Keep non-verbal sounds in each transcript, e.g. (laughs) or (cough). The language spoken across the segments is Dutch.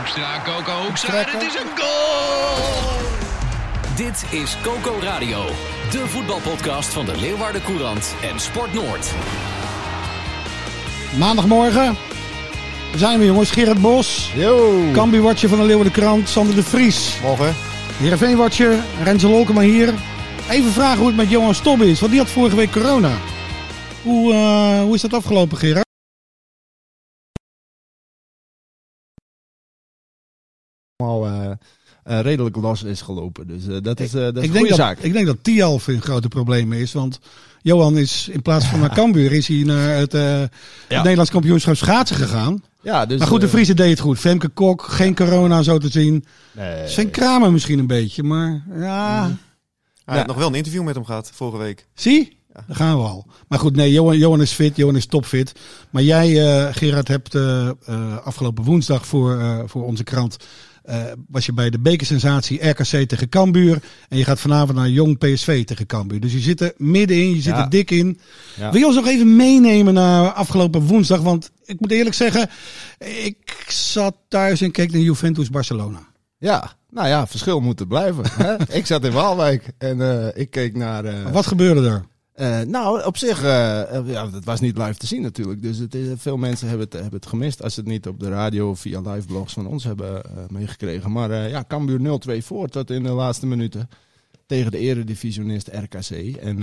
Hoekstra, Coco Hoekstra. En het is een goal! Dit is Coco Radio, de voetbalpodcast van de Leeuwarden Courant en Sport Noord. Maandagmorgen. Daar zijn we jongens. Gerard Bos. Yo. Kambi-watcher van de Leeuwarden Krant. Sander de Vries. Morgen. Heerenveen-watcher. Renze Lolkema hier. Even vragen hoe het met Johan Stobbe is. Want die had vorige week corona. Hoe, eh, hoe is dat afgelopen Gerard? Eh, redelijk los is gelopen. Dus eh, dat is, eh, dat is ik, een denk goede dat, zaak. ik denk dat Tialf een grote probleem is. Want Johan is in plaats van naar Cambuur is hij naar het, eh, het Nederlands kampioenschap schaatsen gegaan. ja, dus, maar goed, de Friese deed het goed. Femke Kok, geen corona zo te zien. nee. Sven Kramer misschien een beetje. Maar ja, Mhm. Hij had nog wel een interview met hem gehad vorige week. Zie? Daar gaan we al. Maar goed, nee, Johan, Johan is fit, Johan is topfit. Maar jij, eh, Gerard, hebt eh, eh, afgelopen woensdag voor, voor onze krant... was je bij de bekersensatie RKC tegen Cambuur. En je gaat vanavond naar Jong PSV tegen Cambuur. Dus je zit er middenin, je zit Ja. er dik in. Ja. Wil je ons nog even meenemen naar afgelopen woensdag? Want ik moet eerlijk zeggen, ik zat thuis en keek naar Juventus-Barcelona. Ja, nou ja, verschil moet er blijven. hè? (laughs) ik zat in Waalwijk en ik keek naar... Wat gebeurde er? Eh, nou, op zich, eh, ja, het was niet live te zien natuurlijk. Dus het is, veel mensen hebben het, hebben het gemist als ze het niet op de radio of via live blogs van ons hebben meegekregen. Maar ja, Cambuur 0-2 voor tot in de laatste minuten tegen de eredivisionist RKC. En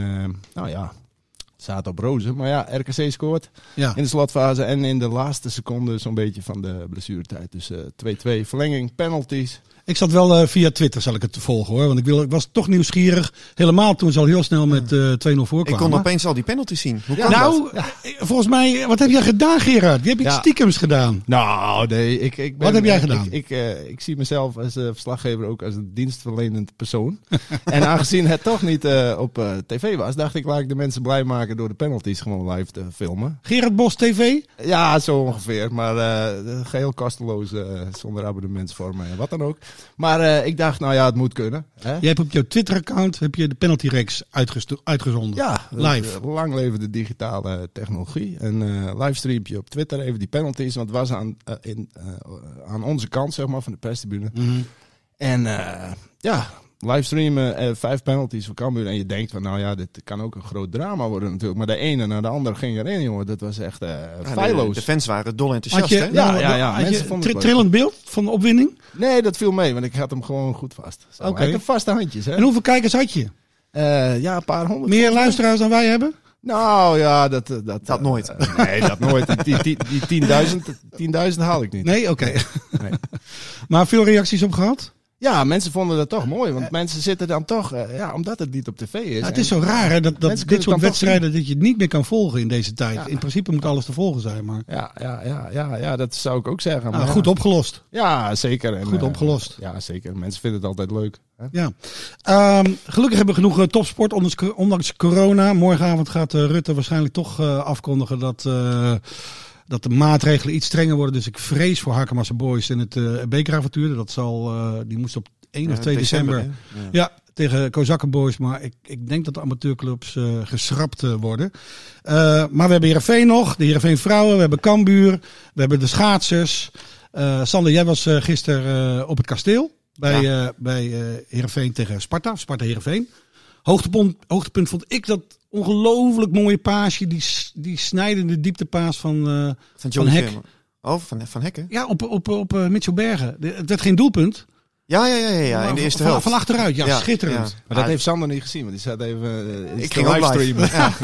nou ja, het staat op rozen. Maar ja, RKC scoort Ja. in de slotfase en in de laatste seconde zo'n beetje van de blessuretijd. Dus eh 2-2, verlenging, penalties. Ik zat wel eh, via Twitter, zal ik het volgen hoor. Want ik, wil, ik was toch nieuwsgierig. Helemaal toen ze al heel snel met eh 2-0 voorkwamen. Ik kon opeens al die penalties zien. Hoe? Nou, eh, volgens mij, wat heb jij gedaan Gerard? Je hebt iets Ja. stiekems gedaan. Nou, nee, ik, ik ben, Wat heb jij ik- gedaan? Ik, ik, eh, ik zie mezelf als eh, verslaggever ook als een dienstverlenend persoon. (laughs) en aangezien het toch niet eh, op eh, tv was, dacht ik, laat ik de mensen blij maken door de penalties gewoon live te filmen. Gerard Bos TV? Ja, zo ongeveer. Maar eh, geheel kosteloos, eh, zonder abonnementsvormen en wat dan ook. Maar eh, ik dacht, nou ja, het moet kunnen. Hè? Jij hebt op jouw Twitter-account heb je de penalty reeks uitgesto- uitgezonden. Ja, Live. eh, Lang leven de digitale technologie. Een eh livestreampje op Twitter, even die penalties. Want het was aan, in, aan onze kant, zeg maar, van de perstribune. Mhm. En ja, livestreamen, eh, vijf penalties voor Cambuur. En je denkt van, nou ja, dit kan ook een groot drama worden natuurlijk. Maar de ene naar de andere ging erin, jongen. Dat was echt eh Ja, de, feilloos. de fans waren dol enthousiast. je, hè? Ja, nou, ja, ja, had mensen je vonden tri- het leuk. trillend beeld van de opwinding? Nee, dat viel mee, want ik had hem gewoon goed vast. Oké. Ik heb vaste handjes, hè. En hoeveel kijkers had je? Eh, ja, een paar honderd. Meer luisteraars dan wij hebben? Nou ja, dat... Dat, Dat nooit. nee, dat nooit. Die, die, die 10.000 10.000 haal ik niet. Nee, oké. Nee. (laughs) maar veel reacties op gehad? Ja, mensen vonden dat toch mooi. Want mensen zitten dan toch... eh, ja, omdat het niet op tv is. Ja, het is zo raar hè, dat, dat dit soort wedstrijden dat je het niet meer kan volgen in deze tijd. Ja. In principe moet alles te volgen zijn, maar Ja, ja, ja, ja, ja, dat zou ik ook zeggen. nou, maar goed opgelost. Ja, zeker. En, Goed eh, opgelost. ja, zeker. Mensen vinden het altijd leuk. Hè? Ja. Ehm, gelukkig hebben we genoeg eh, topsport, ondanks, ondanks corona. Morgenavond gaat eh, Rutte waarschijnlijk toch eh, afkondigen dat, eh, dat de maatregelen iets strenger worden. Dus ik vrees voor Hakemassa Boys in het eh bekeravontuur. Dat zal, eh, die moest op 1 of Ja, 2 december? Ja. ja, tegen Kozakken Boys. Maar ik, ik denk dat de amateurclubs eh, geschrapt worden. Maar we hebben Heerenveen nog, de Heerenveen vrouwen. We hebben Kambuur, we hebben de schaatsers. Sander, jij was gisteren op het kasteel. Bij, eh bij Heerenveen tegen Sparta, Sparta Heerenveen. Hoogtepunt, hoogtepunt vond ik dat ongelooflijk mooie paasje. Die, die snijdende dieptepaas van, eh, Van van Joey Hek. Veerman. Oh, van, van Hekken? Ja, op, op, op eh, Mitchell Bergen. De- Het werd geen doelpunt. Ja, ja, ja, ja, ja, in de eerste van, helft. Van achteruit, ja, Ja, schitterend. ja. Maar dat Ah, heeft Sander niet gezien, want die zat even uh, Ik ging live. livestreamen. Ja. (laughs)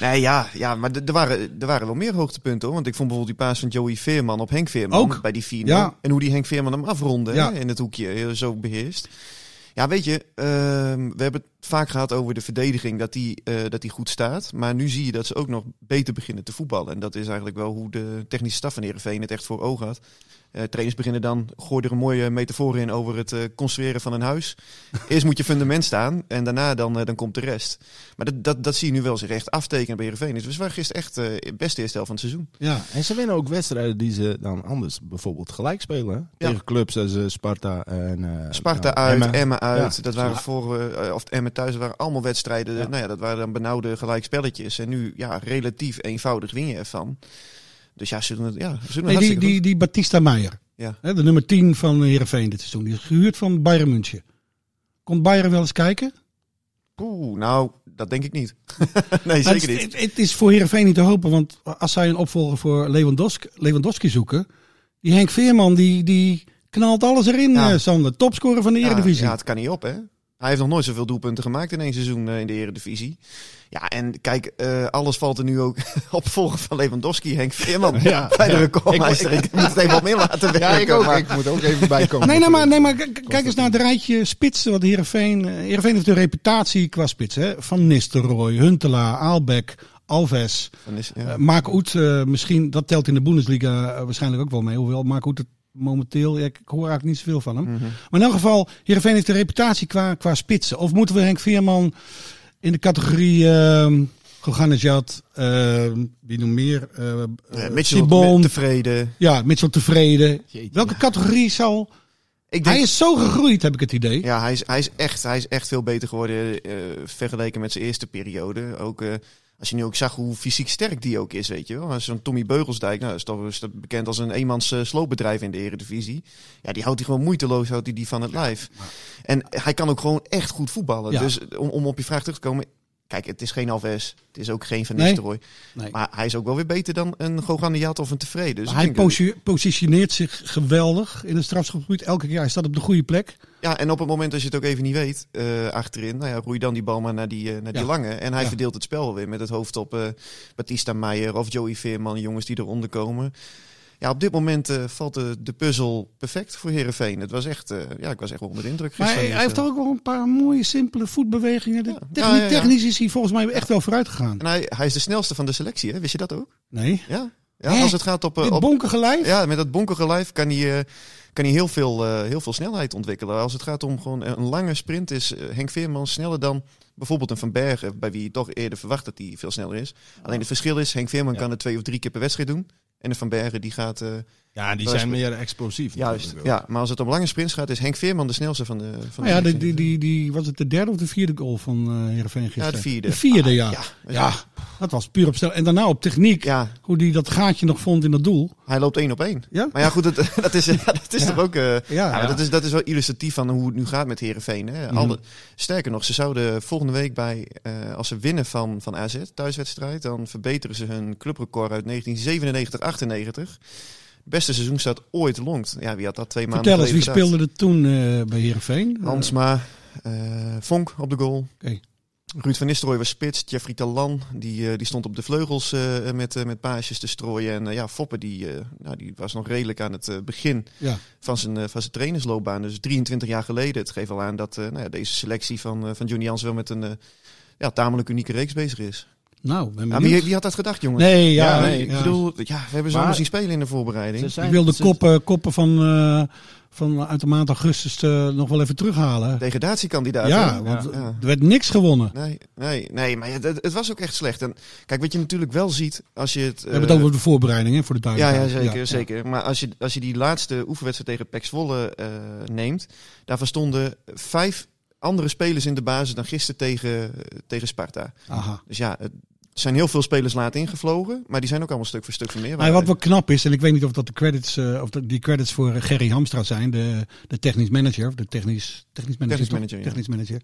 nee, ja, ja maar er waren, er waren wel meer hoogtepunten hoor. Want ik vond bijvoorbeeld die paas van Joey Veerman op Henk Veerman. Ook. Bij die 4 Ja. En hoe die Henk Veerman hem afronde Ja. hè, in het hoekje zo beheerst. Ja, weet je, ehm, we hebben het vaak gehad over de verdediging, dat die, eh, dat die goed staat. Maar nu zie je dat ze ook nog beter beginnen te voetballen. En dat is eigenlijk wel hoe de technische staf van Heerenveen het echt voor ogen had. Eh, trainers beginnen dan, gooi er een mooie metafoor in over het eh, construeren van een huis. (laughs) Eerst moet je fundament staan en daarna dan, dan komt de rest. Maar dat, dat, dat zie je nu wel zich echt aftekenen bij Heerenveen. Dus we waren gisteren echt het beste eerste helft van het seizoen. Ja, En ze winnen ook wedstrijden die ze dan anders bijvoorbeeld gelijk spelen. Ja. Tegen clubs als Sparta en... Sparta nou, uit. Emmen uit. Ja. Dat waren voor, of Emmen thuis, dat waren allemaal wedstrijden. Nou ja, dat waren dan benauwde gelijkspelletjes. En nu, ja, relatief eenvoudig win je ervan. Dus ja, ze doen het, ja, ze doen het nee, die, die, die Batista Meijer, Ja. hè, de nummer 10 van Heerenveen dit seizoen, die is gehuurd van Bayern München. Komt Bayern wel eens kijken? Oeh, nou, dat denk ik niet. (laughs) nee, zeker het, niet. Het, het is voor Heerenveen niet te hopen, want als zij een opvolger voor Lewandowski, Lewandowski zoeken, die Henk Veerman, die, die knalt alles erin, Ja. eh, Sander. Topscorer van de Ja, Eredivisie. Ja, het kan niet op, hè? Hij heeft nog nooit zoveel doelpunten gemaakt in één seizoen eh, in de Eredivisie. Ja, en kijk, eh, alles valt er nu ook (laughs) op volgen van Lewandowski, Henk Veerman. (laughs) Ja, bij de ja. recordmeister. Ik, moet het even op in laten werken. Ja, ik ook. maar- Ik moet ook even bijkomen. Nee, nee, maar, nee, maar kijk eens naar het rijtje spitsen wat Heerenveen... eh, Heerenveen heeft een reputatie qua spits. Hè? Van Nistelrooy, Huntelaar, Aalbek, Alves. Dan is, ja. Mark Oet, eh, misschien, dat telt in de Bundesliga waarschijnlijk ook wel mee. Hoewel Mark Oet het momenteel, ja, ik hoor eigenlijk niet zoveel van hem. Mhm. Maar in elk geval, Heerenveen heeft een reputatie qua, qua spitsen. Of moeten we Henk Veerman in de categorie... Uh, Goganejad, eh wie nog meer? eh, Mitchell Sibon. tevreden. Ja, Mitchell tevreden. Jeetje. Welke categorie zal... Ik denk, Hij is zo gegroeid, heb ik het idee. Ja, hij is, hij, is echt, hij is echt veel beter geworden eh, vergeleken met zijn eerste periode. Ook als je nu ook zag hoe fysiek sterk die ook is, weet je wel. Zo'n Tommy Beugelsdijk, nou, is toch is dat bekend als een eenmans eh, sloopbedrijf in de Eredivisie. Ja, die houdt hij gewoon moeiteloos houdt hij die van het lijf. En hij kan ook gewoon echt goed voetballen. Ja. Dus om, om op je vraag terug te komen... Kijk, het is geen Alves. Het is ook geen Van. Nistelrooy. Nee. Maar hij is ook wel weer beter dan een Gogan of een Tevreden. Dus hij dat- positioneert zich geweldig in het strafschopgebied. Elke keer, hij staat op de goede plek. Ja, en op het moment dat je het ook even niet weet, eh, achterin, nou ja, roei dan die bal maar naar die, eh, naar die lange. En hij Ja. verdeelt het spel weer met het hoofd op eh, Batista Meijer of Joey Veerman, jongens die eronder komen. Ja, op dit moment eh, valt de, de puzzel perfect voor Herenveen. Het was echt, eh, ja, ik was echt wel onder de indruk. Maar hij, heeft Dus, ook wel een paar mooie, simpele voetbewegingen. De Ja. techni- Ja, ja, ja. Technisch is hij volgens mij echt wel vooruit gegaan. En hij, hij is de snelste van de selectie, hè? wist je dat ook? Nee. Ja, ja als het gaat op, eh, op, bonkige lijf? Ja, met dat bonkige lijf kan hij, kan hij heel, veel, heel veel snelheid ontwikkelen. Als het gaat om gewoon een lange sprint, is Henk Veerman sneller dan bijvoorbeeld een Van Bergen, bij wie je toch eerder verwacht dat hij veel sneller is. Alleen het verschil is, Henk Veerman Ja. kan het twee of drie keer per wedstrijd doen. En de Van Bergen die gaat eh, Ja, die zijn meer explosief. juist. natuurlijk ook. Ja, maar als het om lange sprints gaat, is Henk Veerman de snelste van de van Nou ja, de die, die, die, die, was het de derde of de vierde goal van eh Heerenveen gisteren? Ja, de vierde. De vierde, ja. ja, Ja, dat was puur op snel. En daarna op techniek, ja, hoe die dat gaatje nog vond in dat doel. hij loopt één op één. Ja? Maar ja, goed, dat, (laughs) dat is, dat is toch ook... eh, Ja, Ja, maar ja. Dat, is, dat is wel illustratief van hoe het nu gaat met Herenveen. Hè? Alle, sterker nog, ze zouden volgende week bij, eh, als ze winnen van, van AZ, thuiswedstrijd, dan verbeteren ze hun clubrecord uit 1997-98. Beste seizoenstart ooit longt. Ja, wie had dat twee maanden Vertel eens, wie speelde er toen eh, bij Heerenveen? Hansma, eh, Vonk op de goal. Oké. Ruud van Nistelrooy was spits. Jeffrey Talan, die, eh, die stond op de vleugels eh, met, eh, met paasjes te strooien. En eh, ja, Foppe, die, eh, nou, die was nog redelijk aan het eh, begin Ja. van zijn, eh, van zijn trainersloopbaan. Dus 23 jaar geleden. Het geeft al aan dat eh, nou ja, deze selectie van, uh, van Johnny Jans wel met een eh, ja, tamelijk unieke reeks bezig is. Nou, ben Ja, wie, wie had dat gedacht, jongens? Nee, ja, Ja, nee. nee, ja. Ik bedoel, ja, we hebben ze Maar- allemaal zien spelen in de voorbereiding. Ze zijn- Ik wil de ze- koppen, koppen van, eh, van uit de maand augustus eh, nog wel even terughalen. Degradatiekandidaat. Ja, want Ja. er werd niks gewonnen. Nee, nee, nee, maar het, het was ook echt slecht. En kijk, wat je natuurlijk wel ziet als je het... We hebben het over de voorbereiding, hè, voor de Ja, duidelijkheid. ja, zeker, zeker. Maar als je, als je die laatste oefenwedstrijd tegen Pek Zwolle eh, neemt, daarvan stonden vijf andere spelers in de basis dan gisteren tegen, tegen Sparta. Aha. Dus ja, het zijn heel veel spelers laat ingevlogen, maar die zijn ook allemaal stuk voor stuk van meer. Maar wat wel knap is, en ik weet niet of dat de credits, eh, of dat die credits voor Gerry Hamstra zijn, de, de technisch manager, of de technisch, technisch manager. Technisch manager, ja. Technisch manager.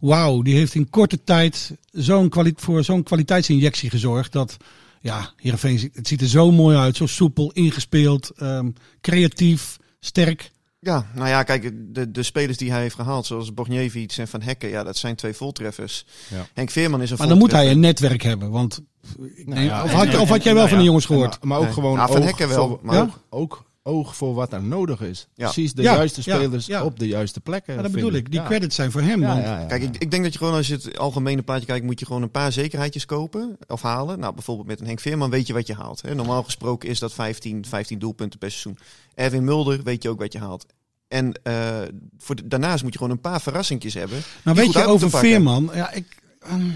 Wauw, die heeft in korte tijd zo'n voor zo'n kwaliteitsinjectie gezorgd dat, ja, Heerenveen, het ziet er zo mooi uit, zo soepel, ingespeeld, ehm, creatief, sterk. Ja, nou ja, kijk, de, de spelers die hij heeft gehaald, zoals Bogniewicz en Van Hekken, ja, dat zijn twee voltreffers. Ja. Henk Veerman is een Maar dan moet hij een netwerk hebben, want ik Nou ja, of, had, en- of had jij wel nou van de jongens gehoord? Maar, maar ook Nee. gewoon Ja, Van Hekken wel, maar Ja? ook- ook oog voor wat er nodig is. Ja. Precies de Ja, juiste spelers ja. op de juiste plekken. Ja, dat bedoel ik. Die Ja. credits zijn voor hem. Ja, want- ja, ja. Kijk, ik, ik denk dat je gewoon als je het algemene plaatje kijkt, moet je gewoon een paar zekerheidjes kopen of halen. Nou, bijvoorbeeld met een Henk Veerman weet je wat je haalt. Hè. Normaal gesproken is dat 15, 15 doelpunten per seizoen. Erwin Mulder weet je ook wat je haalt. En eh, voor de- daarnaast moet je gewoon een paar verrassingjes hebben. Nou, weet je, over. Veerman. Ja, ik, ehm,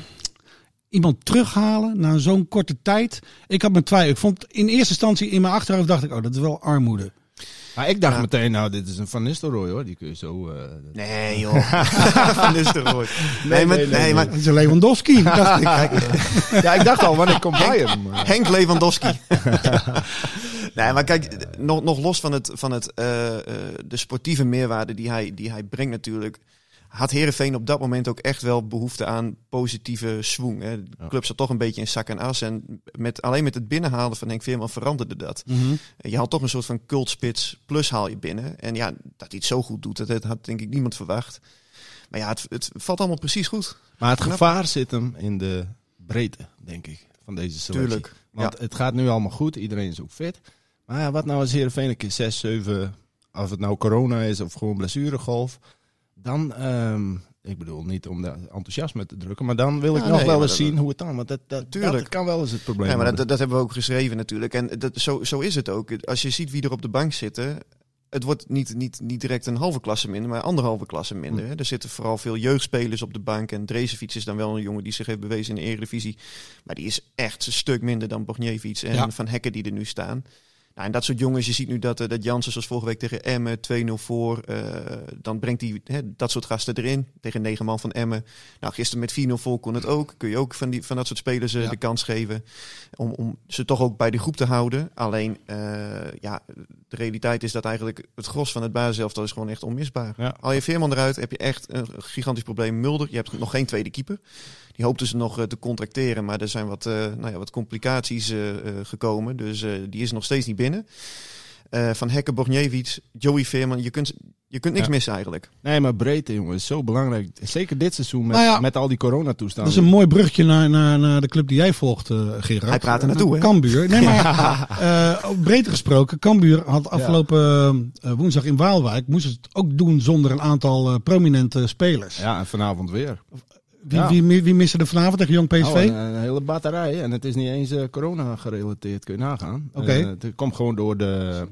iemand terughalen na zo'n korte tijd. Ik had mijn twijfel. Ik vond in eerste instantie in mijn achterhoofd dacht ik, oh, dat is wel armoede. Maar ik dacht Ja. meteen, nou, dit is een Van Nistelrooy hoor. Die kun je zo... eh, Nee, (laughs) joh. (laughs) Van Nistelrooy. Nee, maar, nee, nee, nee, maar is een Lewandowski. (laughs) dacht ik. ja, ik dacht al, wanneer komt hij hem? Maar- Henk Lewandowski. nee, maar kijk, nog, nog los van, het, van het, eh, eh, de sportieve meerwaarde die hij, die hij brengt natuurlijk... had Herenveen op dat moment ook echt wel behoefte aan positieve swing. Hè. De club zat toch een beetje in zak en as. En met, alleen met het binnenhalen van Henk Veerman veranderde dat. Mhm. Je haalt toch een soort van cultspits plus haal je binnen. En ja, dat hij het zo goed doet, dat, had denk ik niemand verwacht. Maar ja, het, het valt allemaal precies goed. Maar het gevaar zit hem in de breedte, denk ik, van deze selectie. Tuurlijk. Want het gaat nu allemaal goed, iedereen is ook fit. Maar ja, wat nou als Heerenveen een keer 6, 7, of het nou corona is of gewoon blessuregolf. Dan, ehm, ik bedoel niet om de enthousiasme te drukken, maar dan wil ik Ja, nog nee, wel eens dat- zien hoe het dan. Want dat, dat, dat kan wel eens het probleem Ja, maar dat, dat hebben we ook geschreven natuurlijk. En dat, zo, zo is het ook. Als je ziet wie er op de bank zitten. Het wordt niet, niet, niet direct een halve klasse minder, maar anderhalve klasse minder. hè. Er zitten vooral veel jeugdspelers op de bank. En Drezefiets is dan wel een jongen die zich heeft bewezen in de Eredivisie. Maar die is echt een stuk minder dan Bogniewicz en Ja. Van Hekken die er nu staan. Nou, en dat soort jongens, je ziet nu dat, eh, dat Jansen zoals vorige week tegen Emmen 2-0 voor. eh, dan brengt hij hè, dat soort gasten erin. Tegen negen man van Emmen. Nou, gisteren met 4-0 voor kon het ook. Kun je ook van, die, van dat soort spelers eh, Ja. de kans geven. Om, om ze toch ook bij de groep te houden. Alleen, ja, de realiteit is dat eigenlijk het gros van het basiselftal is gewoon echt onmisbaar. Ja. Al je Veerman eruit, heb je echt een gigantisch probleem. Mulder, je hebt nog geen tweede keeper. Die hoopten ze nog te contracteren, maar er zijn wat, nou ja, wat complicaties gekomen. Dus die is nog steeds niet binnen. Eh, van Hekken, Joey Veerman, je kunt, je kunt niks Ja. missen eigenlijk. Nee, maar breedte, jongen, is zo belangrijk. Zeker dit seizoen met, Nou ja, met al die Dat coronatoestanden. is een mooi brugje naar, naar, naar de club die jij volgt, eh Gerard. Hij praat er naartoe, hè? Cambuur. Nee, maar (laughs) eh, breed gesproken. Cambuur had afgelopen woensdag in Waalwijk... moest het ook doen zonder een aantal prominente spelers. Ja, en vanavond weer. Wie, Ja. wie, wie, miste er vanavond tegen Jong PSV? Nou, een, een hele batterij. En het is niet eens eh, corona gerelateerd, kun je nagaan. Oké. Eh, het komt gewoon door de,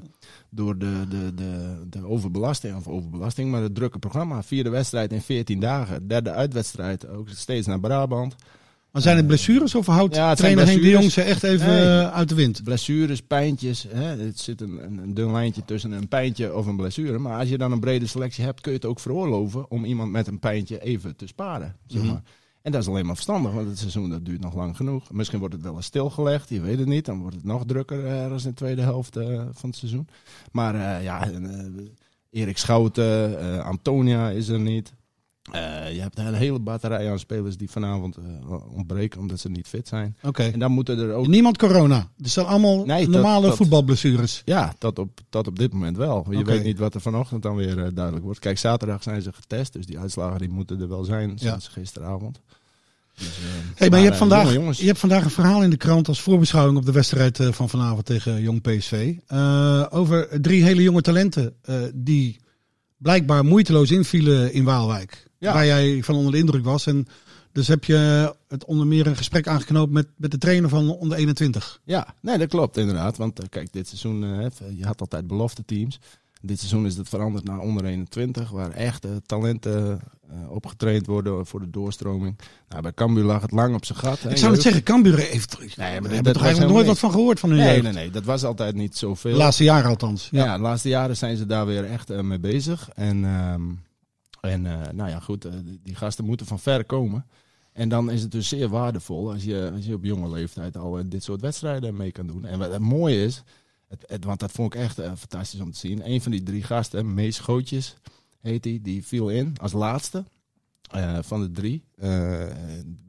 door de, de, de, de overbelasting, of overbelasting, maar het drukke programma. Vierde wedstrijd in 14 dagen. Derde uitwedstrijd, ook steeds naar Brabant. Maar zijn het blessures of houdt Ja, trainer Henk de Jong ze echt even Nee. eh, uit de wind? Blessures, pijntjes. Hè? Het zit een, een, een dun lijntje tussen een pijntje of een blessure. Maar als je dan een brede selectie hebt, kun je het ook veroorloven om iemand met een pijntje even te sparen. Zeg Mhm. maar. En dat is alleen maar verstandig, want het seizoen dat duurt nog lang genoeg. Misschien wordt het wel eens stilgelegd, je weet het niet. Dan wordt het nog drukker eh, ergens in de tweede helft eh, van het seizoen. Maar ja, Erik Schouten, Antonia is er niet. Eh, je hebt een hele batterij aan spelers die vanavond eh, ontbreken omdat ze niet fit zijn. Oké. En dan moeten er ook Niemand corona. Het zijn allemaal Nee, dat- normale dat- voetbalblessures. ja, tot op, tot op dit moment wel. Je weet niet wat er vanochtend dan weer eh, duidelijk wordt. Kijk, zaterdag zijn ze getest, dus die uitslagen die moeten er wel zijn sinds gisteravond. Dus, Hey, maar je, hebt vandaag, jongens. je hebt vandaag een verhaal in de krant als voorbeschouwing op de wedstrijd van vanavond tegen Jong PSV. over drie hele jonge talenten die blijkbaar moeiteloos invielen in Waalwijk. Ja. Waar jij van onder de indruk was. En dus heb je het onder meer een gesprek aangeknoopt met, met de trainer van onder 21. Ja, nee, dat klopt inderdaad. Want eh, kijk, dit seizoen, eh, je had altijd belofte teams. Dit seizoen is het veranderd naar onder 21, waar echt eh, talenten eh, opgetraind worden voor de doorstroming. Nou, bij Cambuur lag het lang op zijn gat. hè, Ik zou het zeggen, Cambuur heeft... Nee, maar hebben er eigenlijk nooit wat van gehoord van hun Nee, jeugd. nee, nee, dat was altijd niet zoveel. De laatste jaren althans. Ja. Ja. de laatste jaren zijn ze daar weer echt mee bezig. En, ehm, en eh, nou ja, goed, eh, die, gasten moeten van ver komen. En dan is het dus zeer waardevol als je, als je op jonge leeftijd al eh, dit soort wedstrijden mee kan doen. En wat het mooie is, het, want dat vond ik echt fantastisch om te zien. Een van die drie gasten, Mees Gootjes heet die, die viel in als laatste van de drie.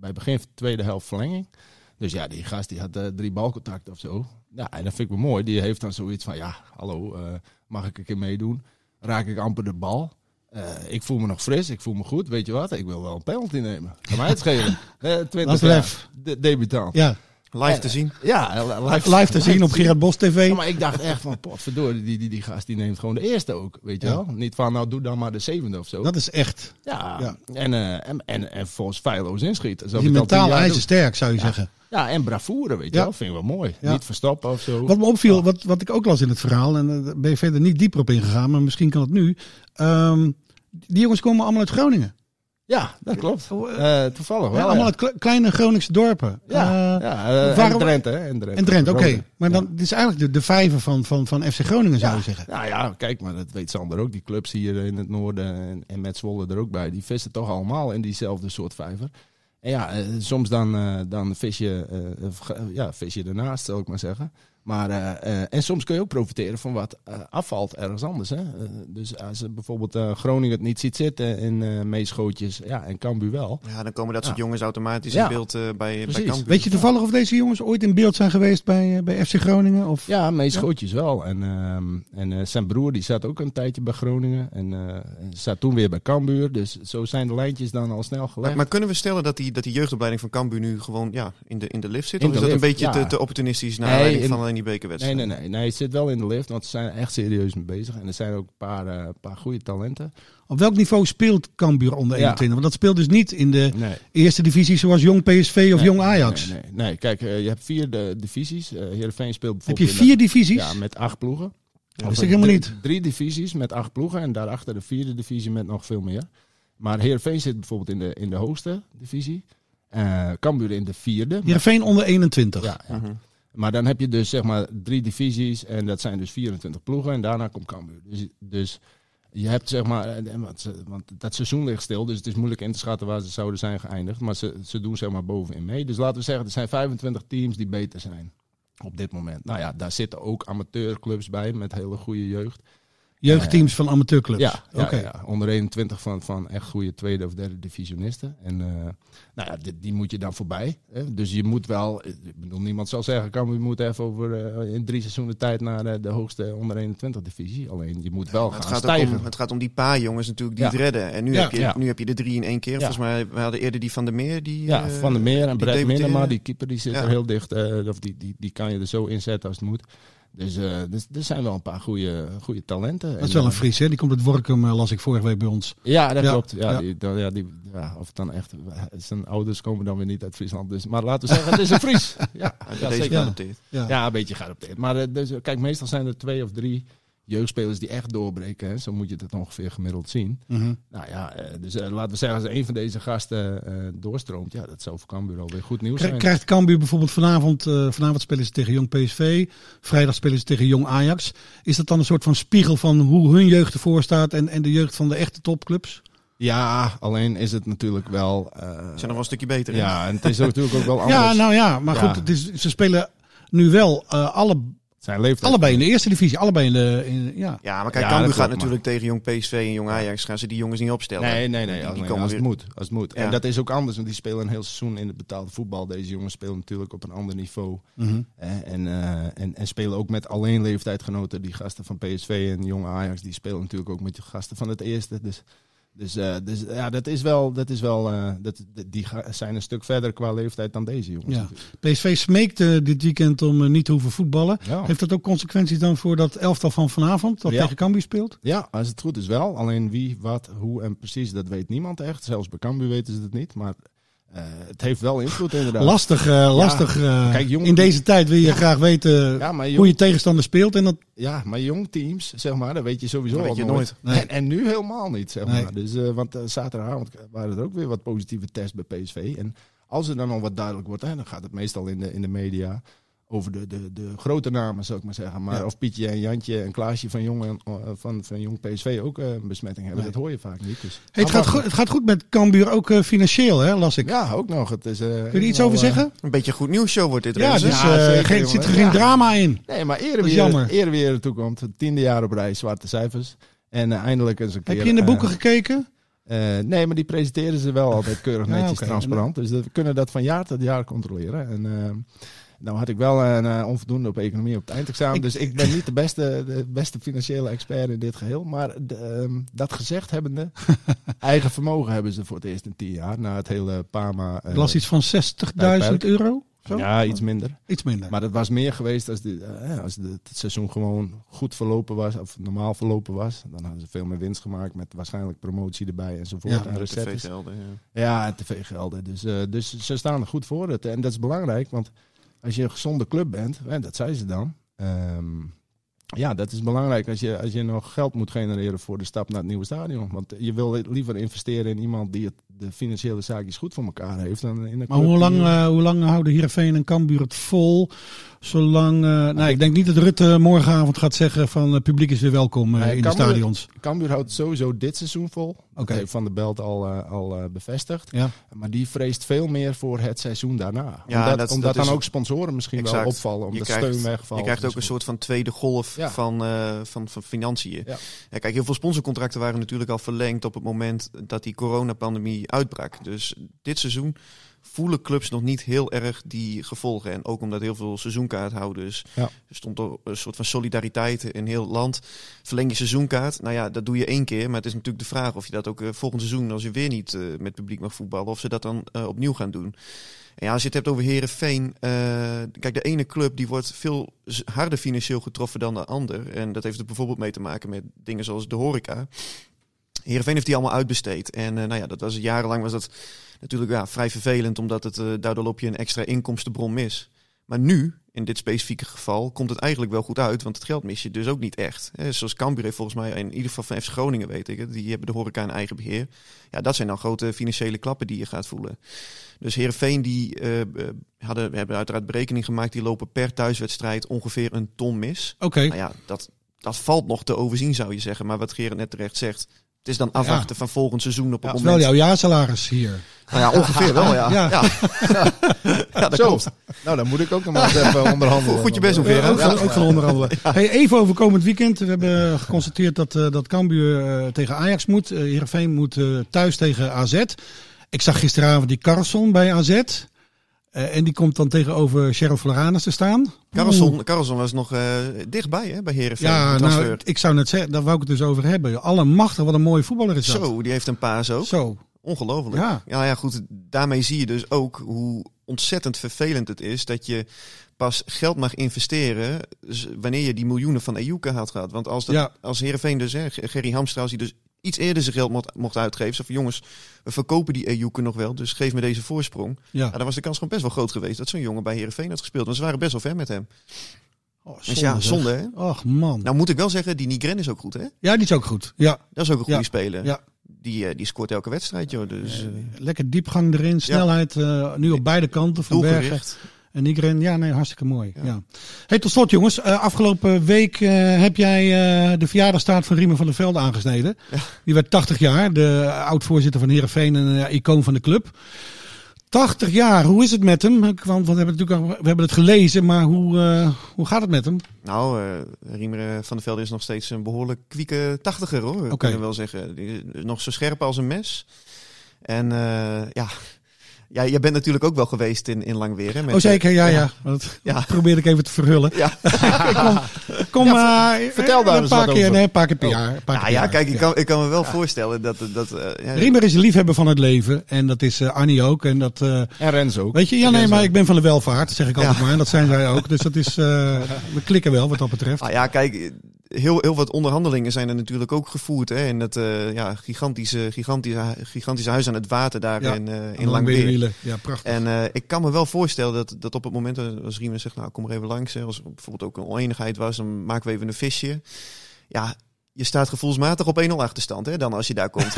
bij begin van de tweede helft verlenging. Dus ja, die gast die had drie balcontacten of zo. Ja, en dat vind ik wel mooi. Die heeft dan zoiets van, ja, hallo, mag ik een keer meedoen? Raak ik amper de bal? Eh, ik voel me nog fris, ik voel me goed. Weet je wat? Ik wil wel een penalty nemen. Kan mij het (laughs) schelen. Eh 20 Dat is jaar. lef. De, debutant. Ja. Live te zien. Ja, live, Live te zien op Gerard Bos TV. Ja, maar ik dacht echt van, potverdorie, die, die, die gast die neemt gewoon de eerste ook, weet je Ja. wel. Niet van, nou doe dan maar de zevende of zo. Dat is echt. ja, Ja. En, eh, en, en, en volgens feilloos inschieten. Die mentaal ijzersterk, zou je Ja. zeggen. Ja, en bravoure, weet je Ja. wel. Vind ik wel mooi. Ja. Niet verstoppen of zo. Wat me opviel, wat, wat ik ook las in het verhaal, en eh, daar ben je verder niet dieper op ingegaan, maar misschien kan het nu. Ehm, die jongens komen allemaal uit Groningen. Ja, dat klopt. Eh, toevallig wel. Ja, allemaal ja. uit kle- kleine Groningse dorpen. Ja, Eh, ja eh, en Drenthe, hè. En Drenthe. En Drenthe, oké. Maar dan, dit is eigenlijk de, de vijver van, van, van FC Groningen, zou je zeggen. Nou ja, kijk, maar dat weet Sander ook. Die clubs hier in het noorden en, en met Zwolle er ook bij. Die vissen toch allemaal in diezelfde soort vijver. En ja, eh, soms dan, eh, dan vis, je, eh, ja, vis je ernaast, zal ik maar zeggen. Maar, eh, eh, en soms kun je ook profiteren van wat eh, afvalt ergens anders. Hè? Dus als bijvoorbeeld eh, Groningen het niet ziet zitten in eh meeschootjes, ja, en Cambuur wel. Ja, dan komen dat soort Ja. jongens automatisch Ja. in beeld bij, bij Precies. Cambuur. Weet je toevallig of deze jongens ooit in beeld zijn geweest bij, bij FC Groningen? Of... Ja, meeschootjes wel. En, ehm, en eh, zijn broer die zat ook een tijdje bij Groningen. En eh, zat toen weer bij Cambuur. Dus zo zijn de lijntjes dan al snel gelegd. Maar, maar kunnen we stellen dat die, dat die jeugdopleiding van Cambuur nu gewoon ja, in, de, in de lift zit? In of is dat een beetje ja. te, te opportunistisch naar Nee, aanleiding van alleen die Nee, bekerwedstrijd? nee, nee, nee. Het zit wel in de lift, want ze zijn er echt serieus mee bezig. En er zijn ook een paar, eh, paar goede talenten. Op welk niveau speelt Cambuur onder Ja. 21? Want dat speelt dus niet in de Nee. eerste divisie zoals Jong PSV of Nee, Jong Ajax. Nee, nee, nee. kijk, eh, je hebt vier de, divisies. Eh Heerenveen speelt Heb bijvoorbeeld... je in vier de- divisies? Ja, met acht ploegen. dat wist ik helemaal drie, niet. Drie divisies met acht ploegen. En daarachter de vierde divisie met nog veel meer. Maar Heerenveen zit bijvoorbeeld in de, in de hoogste divisie. Eh Cambuur in de vierde. Heerenveen onder 21. Ja, ja. Mhm. Maar dan heb je dus zeg maar drie divisies en dat zijn dus 24 ploegen en daarna komt Cambuur. Dus, dus je hebt zeg maar, want dat seizoen ligt stil, dus het is moeilijk in te schatten waar ze zouden zijn geëindigd. Maar ze, ze doen zeg maar bovenin mee. Dus laten we zeggen, er zijn 25 teams die beter zijn op dit moment. Nou ja, daar zitten ook amateurclubs bij met hele goede jeugd. Jeugdteams van amateurclubs. Ja, ja, Oké. ja, onder 21 van, van echt goede tweede of derde divisionisten. En eh, nou ja, die, die moet je dan voorbij. Hè? Dus je moet wel, ik bedoel, niemand zal zeggen, kan, je moet even over eh, in drie seizoenen tijd naar eh, de hoogste onder 21 divisie. Alleen je moet wel Maar het, gaan gaat stijgen. om, het gaat om die paar jongens natuurlijk die Ja. het redden. En nu, Ja. heb je, Ja. nu heb je de drie in één keer. Ja. Volgens mij, we hadden eerder die van der Meer. Die, ja, eh, Van der Meer en Brett. Minema, die keeper, die zit Ja. er heel dicht. eh, of die, die, die kan je er zo inzetten als het moet. Dus, eh, dus er zijn wel een paar goede, goede talenten. Dat is wel een En, Fries, hè? Die komt uit Workum, eh, las ik vorige week bij ons. Ja, dat Ja, klopt. Ja, ja. Die, dan- ja, die, ja, of het dan echt. Zijn ouders komen dan weer niet uit Friesland. Dus, maar laten we zeggen, het is een Fries. (laughs) Ja, ja, zeker. geadopteerd. Ja. Ja, een beetje geadopteerd. Maar eh, dus, kijk, meestal zijn er twee of drie jeugdspelers die echt doorbreken. Hè. Zo moet je het ongeveer gemiddeld zien. Mhm. Nou ja, eh, dus eh, laten we zeggen, als een van deze gasten eh, doorstroomt, ja, dat zou voor Cambuur alweer goed nieuws zijn. Krijgt Cambuur bijvoorbeeld vanavond, eh, vanavond spelen ze tegen Jong PSV, vrijdag spelen ze tegen Jong Ajax. Is dat dan een soort van spiegel van hoe hun jeugd ervoor staat en, en de jeugd van de echte topclubs? Ja, alleen is het natuurlijk wel. eh, zijn nog wel een stukje beter. ja, en het is natuurlijk ook wel anders. Ja, nou ja, maar Ja. goed, het is, ze spelen nu wel eh, alle, Zijn leeftijd. allebei in de eerste divisie, allebei in de, in, ja. Ja, maar kijk, Ja, Cambuur gaat natuurlijk tegen Jong PSV en Jong Ajax. Gaan ze die jongens niet opstellen. Nee, nee, nee. Die- Als, die nee, komen als het moet. Als het moet. Ja. En dat is ook anders, want die spelen een heel seizoen in het betaalde voetbal. Deze jongens spelen natuurlijk op een ander niveau. Mhm. Hè, en, eh, en, en spelen ook met alleen leeftijdgenoten. Die gasten van PSV en Jong Ajax, die spelen natuurlijk ook met de gasten van het eerste. Dus, dus, eh, dus ja, dat is wel, dat is wel eh, dat, die zijn een stuk verder qua leeftijd dan deze jongens. Ja. PSV smeekt eh, dit weekend om eh, niet te hoeven voetballen. Ja. Heeft dat ook consequenties dan voor dat elftal van vanavond, dat Ja. tegen Cambuur speelt? Ja, als het goed is wel. Alleen wie, wat, hoe en precies, dat weet niemand echt. Zelfs bij Cambuur weten ze het niet. Maar eh, het heeft wel invloed inderdaad. Lastig, eh, lastig. eh, Kijk, jong- in deze tijd wil je graag weten Ja, hoe je tegenstander speelt. En dat, ja, maar jong teams, zeg maar, dat weet je sowieso Dat weet je nooit. Nee. En, en nu helemaal niet, zeg Nee. maar. Dus, eh, want zaterdagavond waren er ook weer wat positieve tests bij PSV. En als er dan al wat duidelijk wordt, hè, dan gaat het meestal in de, in de media over de, de, de grote namen, zou ik maar zeggen. Maar Ja. of Pietje en Jantje en Klaasje van Jong, eh, van, van Jong PSV ook eh, een besmetting hebben, Nee. dat hoor je vaak niet. Dus. Hey, het, gaat goed, het gaat goed met Cambuur, ook eh, financieel, hè, las ik. Ja, ook nog. Het is, eh, Kun je er iets over zeggen? Een beetje goed nieuwsshow wordt dit. Ja, dus Ja, eh, zeker, geen, zit er geen Ja. drama in. Nee, maar eerder weer, eerder weer toekomt. Het tiende jaar op rij, zwarte cijfers. En eindelijk eens een keer... Heb je in de boeken gekeken? Eh, nee, maar die presenteren ze wel altijd keurig Ja, netjes transparant. Dus dat- we kunnen dat van jaar tot jaar controleren. En nou had ik wel een eh, onvoldoende op economie op het eindexamen. Ik- dus ik ben niet de beste, de beste financiële expert in dit geheel. Maar de, ehm, dat gezegd hebbende, (laughs) eigen vermogen hebben ze voor het eerst in tien jaar. Na het hele Pama... eh, Ik las iets van 60.000 tijdperk. euro. Zo? Ja, iets minder. Iets minder. Maar het was meer geweest als, de, eh, als het seizoen gewoon goed verlopen was, of normaal verlopen was. Dan hadden ze veel meer winst gemaakt met waarschijnlijk promotie erbij enzovoort. Ja, en recettes. TV-gelden, ja. Ja, en tv-gelden. Dus, eh, dus ze staan er goed voor. Het, en dat is belangrijk, want als je een gezonde club bent, hè, dat zei ze dan. ehm, ja, dat is belangrijk als je, als je nog geld moet genereren voor de stap naar het nieuwe stadion. Want je wil liever investeren in iemand die het, de financiële zaakjes goed voor elkaar heeft. Dan in een Maar hoe lang, die- eh, hoe lang houden Heerenveen en Cambuur het vol? Zolang, eh, nou, ik denk niet dat Rutte morgenavond gaat zeggen van het publiek is weer welkom eh, in de stadions. Cambuur houdt sowieso dit seizoen vol. Dat Oké. heeft Van der Belt al, eh, al eh, bevestigd. Ja. Maar die vreest veel meer voor het seizoen daarna. Ja, omdat dat- omdat dat dan is- ook sponsoren misschien Exact. wel opvallen. Omdat Je krijgt- steun wegvalt. Je krijgt ook een soort van tweede golf Ja. van, eh, van, van financiën. Ja. Ja, kijk, heel veel sponsorcontracten waren natuurlijk al verlengd op het moment dat die coronapandemie uitbrak. Dus dit seizoen voelen clubs nog niet heel erg die gevolgen. En ook omdat heel veel seizoenkaarthouders... Ja. Er stond er een soort van solidariteit in heel het land. Verleng je seizoenkaart. Nou ja, dat doe je één keer. Maar het is natuurlijk de vraag of je dat ook eh, volgend seizoen... als je weer niet eh, met publiek mag voetballen... of ze dat dan eh, opnieuw gaan doen. En ja, als je het hebt over Herenveen, kijk, de ene club die wordt veel harder financieel getroffen dan de ander. En dat heeft er bijvoorbeeld mee te maken met dingen zoals de horeca. Herenveen heeft die allemaal uitbesteed. En eh, nou ja, dat was jarenlang was dat natuurlijk ja, vrij vervelend, omdat het eh, daardoor loop je een extra inkomstenbron mis. Maar nu, in dit specifieke geval, komt het eigenlijk wel goed uit, want het geld mis je dus ook niet echt. Zoals Cambuur heeft volgens mij, in ieder geval van FC Groningen weet ik het, die hebben de horeca in eigen beheer. Ja, dat zijn dan grote financiële klappen die je gaat voelen. Dus Heerenveen die eh, hadden, hebben uiteraard berekening gemaakt, die lopen per thuiswedstrijd ongeveer een ton mis. Oké. Nou ja, dat, dat valt nog te overzien zou je zeggen. Maar wat Gerard net terecht zegt, het is dan afwachten van volgend seizoen op het Dat is moment. wel jouw jaarsalaris hier. Nou ja, ongeveer wel, ja. (laughs) Ja. Ja, (laughs) ja. dat Zo. klopt. Nou, dan moet ik ook nog maar eens even (laughs) onderhandelen. Goed je best doen, Ja, ook, van, ook van onderhandelen. Hey, even over komend weekend. We hebben geconstateerd dat, eh dat Cambuur eh, tegen Ajax moet. Uh, Heerenveen moet eh, thuis tegen AZ. Ik zag gisteravond die Carlson bij AZ. Eh, en die komt dan tegenover Sheriff Floranus te staan. Carlson, Carlson was nog eh, dichtbij hè, bij Heerenveen. Ja, nou, ik zou net zeggen, daar wou ik het dus over hebben. Allemachtig, wat een mooie voetballer is dat. Zo, die heeft een paas ook. Zo. Ongelooflijk. Ja. ja, ja, goed. Daarmee zie je dus ook hoe ontzettend vervelend het is dat je pas geld mag investeren wanneer je die miljoenen van Ejuke had gehad. Want als, dat, Ja. als Heerenveen dus, hè, Gerry Hamstra, als hij dus iets eerder zijn geld mocht, mocht uitgeven. Zo van jongens, we verkopen die Ejuke nog wel, dus geef me deze voorsprong. Ja. Ja, dan was de kans gewoon best wel groot geweest dat zo'n jongen bij Heerenveen had gespeeld. Want ze waren best wel ver met hem. Oh, Dus ja, zonde hè. Och man. Nou moet ik wel zeggen, die Nigren is ook goed hè. Ja, die is ook goed. Ja, Dat is ook een goede Ja. speler. Ja. Die, eh, die scoort elke wedstrijd joh. Dus eh, lekker diepgang erin, snelheid. eh, nu op beide kanten van Bergen. En Nigren, ja, nee, hartstikke mooi. Ja. Hey, tot slot jongens. Eh, afgelopen week eh, heb jij eh, de verjaardagstaart van Riemen van der Velde aangesneden. Die werd 80 jaar. De oud-voorzitter van Heerenveen en icoon van de club. 80 jaar, hoe is het met hem? Want we hebben, natuurlijk we hebben het gelezen, maar hoe, hoe gaat het met hem? Nou, Riemer van der Velde is nog steeds een behoorlijk kwieke tachtiger hoor. Oké. Okay. Kunnen we wel zeggen. Die is nog zo scherp als een mes. En ja. Ja, jij bent natuurlijk ook wel geweest in, in Langweer. Hè, met, oh zeker, ja, eh, ja. Dat (laughs) Ja. probeerde ik even te verhullen. Ja. (laughs) Kom, Ja, eh, vertel daar een eens paar wat keer, over. nee, een paar keer per jaar. een paar Ja, keer ja, jaar. kijk, ik kan, ik kan me wel voorstellen dat... dat eh, ja, Riemer is een liefhebber van het leven. En dat is eh, Annie ook. En dat, eh, En Rens ook. weet je, ja, nee, maar ik ben van de welvaart, zeg ik altijd Ja. maar. En dat zijn (laughs) zij ook. Dus dat is, eh, we klikken wel wat dat betreft. Ah, ja, kijk, heel, heel wat onderhandelingen zijn er natuurlijk ook gevoerd. Hè, in dat eh, ja, gigantische, gigantische, gigantische huis aan het water daar Ja, in, En in. Ja, prachtig. En eh, ik kan me wel voorstellen dat, dat op het moment als Riemen zegt, nou kom er even langs. Hè, als er bijvoorbeeld ook een oneenigheid was, dan maken we even een visje. Ja, je staat gevoelsmatig op 1-0 achterstand hè, dan als je daar komt.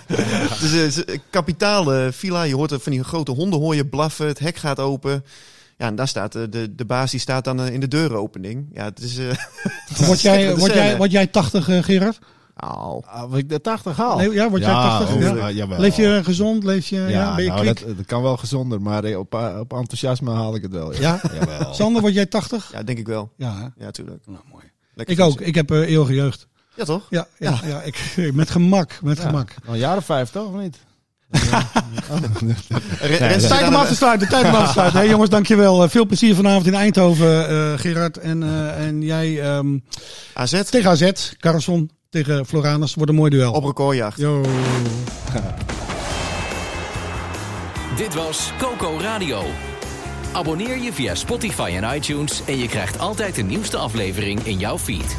(laughs) dus kapitale villa, je hoort er van die grote honden hoor je blaffen, het hek gaat open. Ja, en daar staat eh, de, de baas die staat dan eh, in de deuropening. Ja, het is... eh, (laughs) Word jij, word jij, word jij 80, eh, Gerard? Nou, Ah, of ik de 80 haal. Nee, ja, word jij 80? oh, Ja. ja. Leef je gezond? Leef je, ja, Ja, ben je nou, dat, dat kan wel gezonder, maar op, op enthousiasme haal ik het wel. Ja, Ja? (laughs) Jawel. Sander, word jij 80? ja, denk ik wel. Ja, hè? Ja, tuurlijk. Nou, mooi. Lekker Ik ook. vissen. Ik heb eh, eeuwige jeugd. Ja, toch? Ja, ja, ja. ik, (laughs) met gemak. Met Ja. gemak. Al vijf toch, of niet? Tijd om af te sluiten. Tijd om af te (laughs) sluiten. Hey, jongens, dankjewel. Eh, veel plezier vanavond in Eindhoven, eh, Gerard. En, eh, en jij ehm, AZ tegen AZ, Carlson tegen Floranus. Wordt een mooi duel. op recordjacht. Yo. (laughs) Dit was Coco Radio. Abonneer je via Spotify en iTunes en je krijgt altijd de nieuwste aflevering in jouw feed.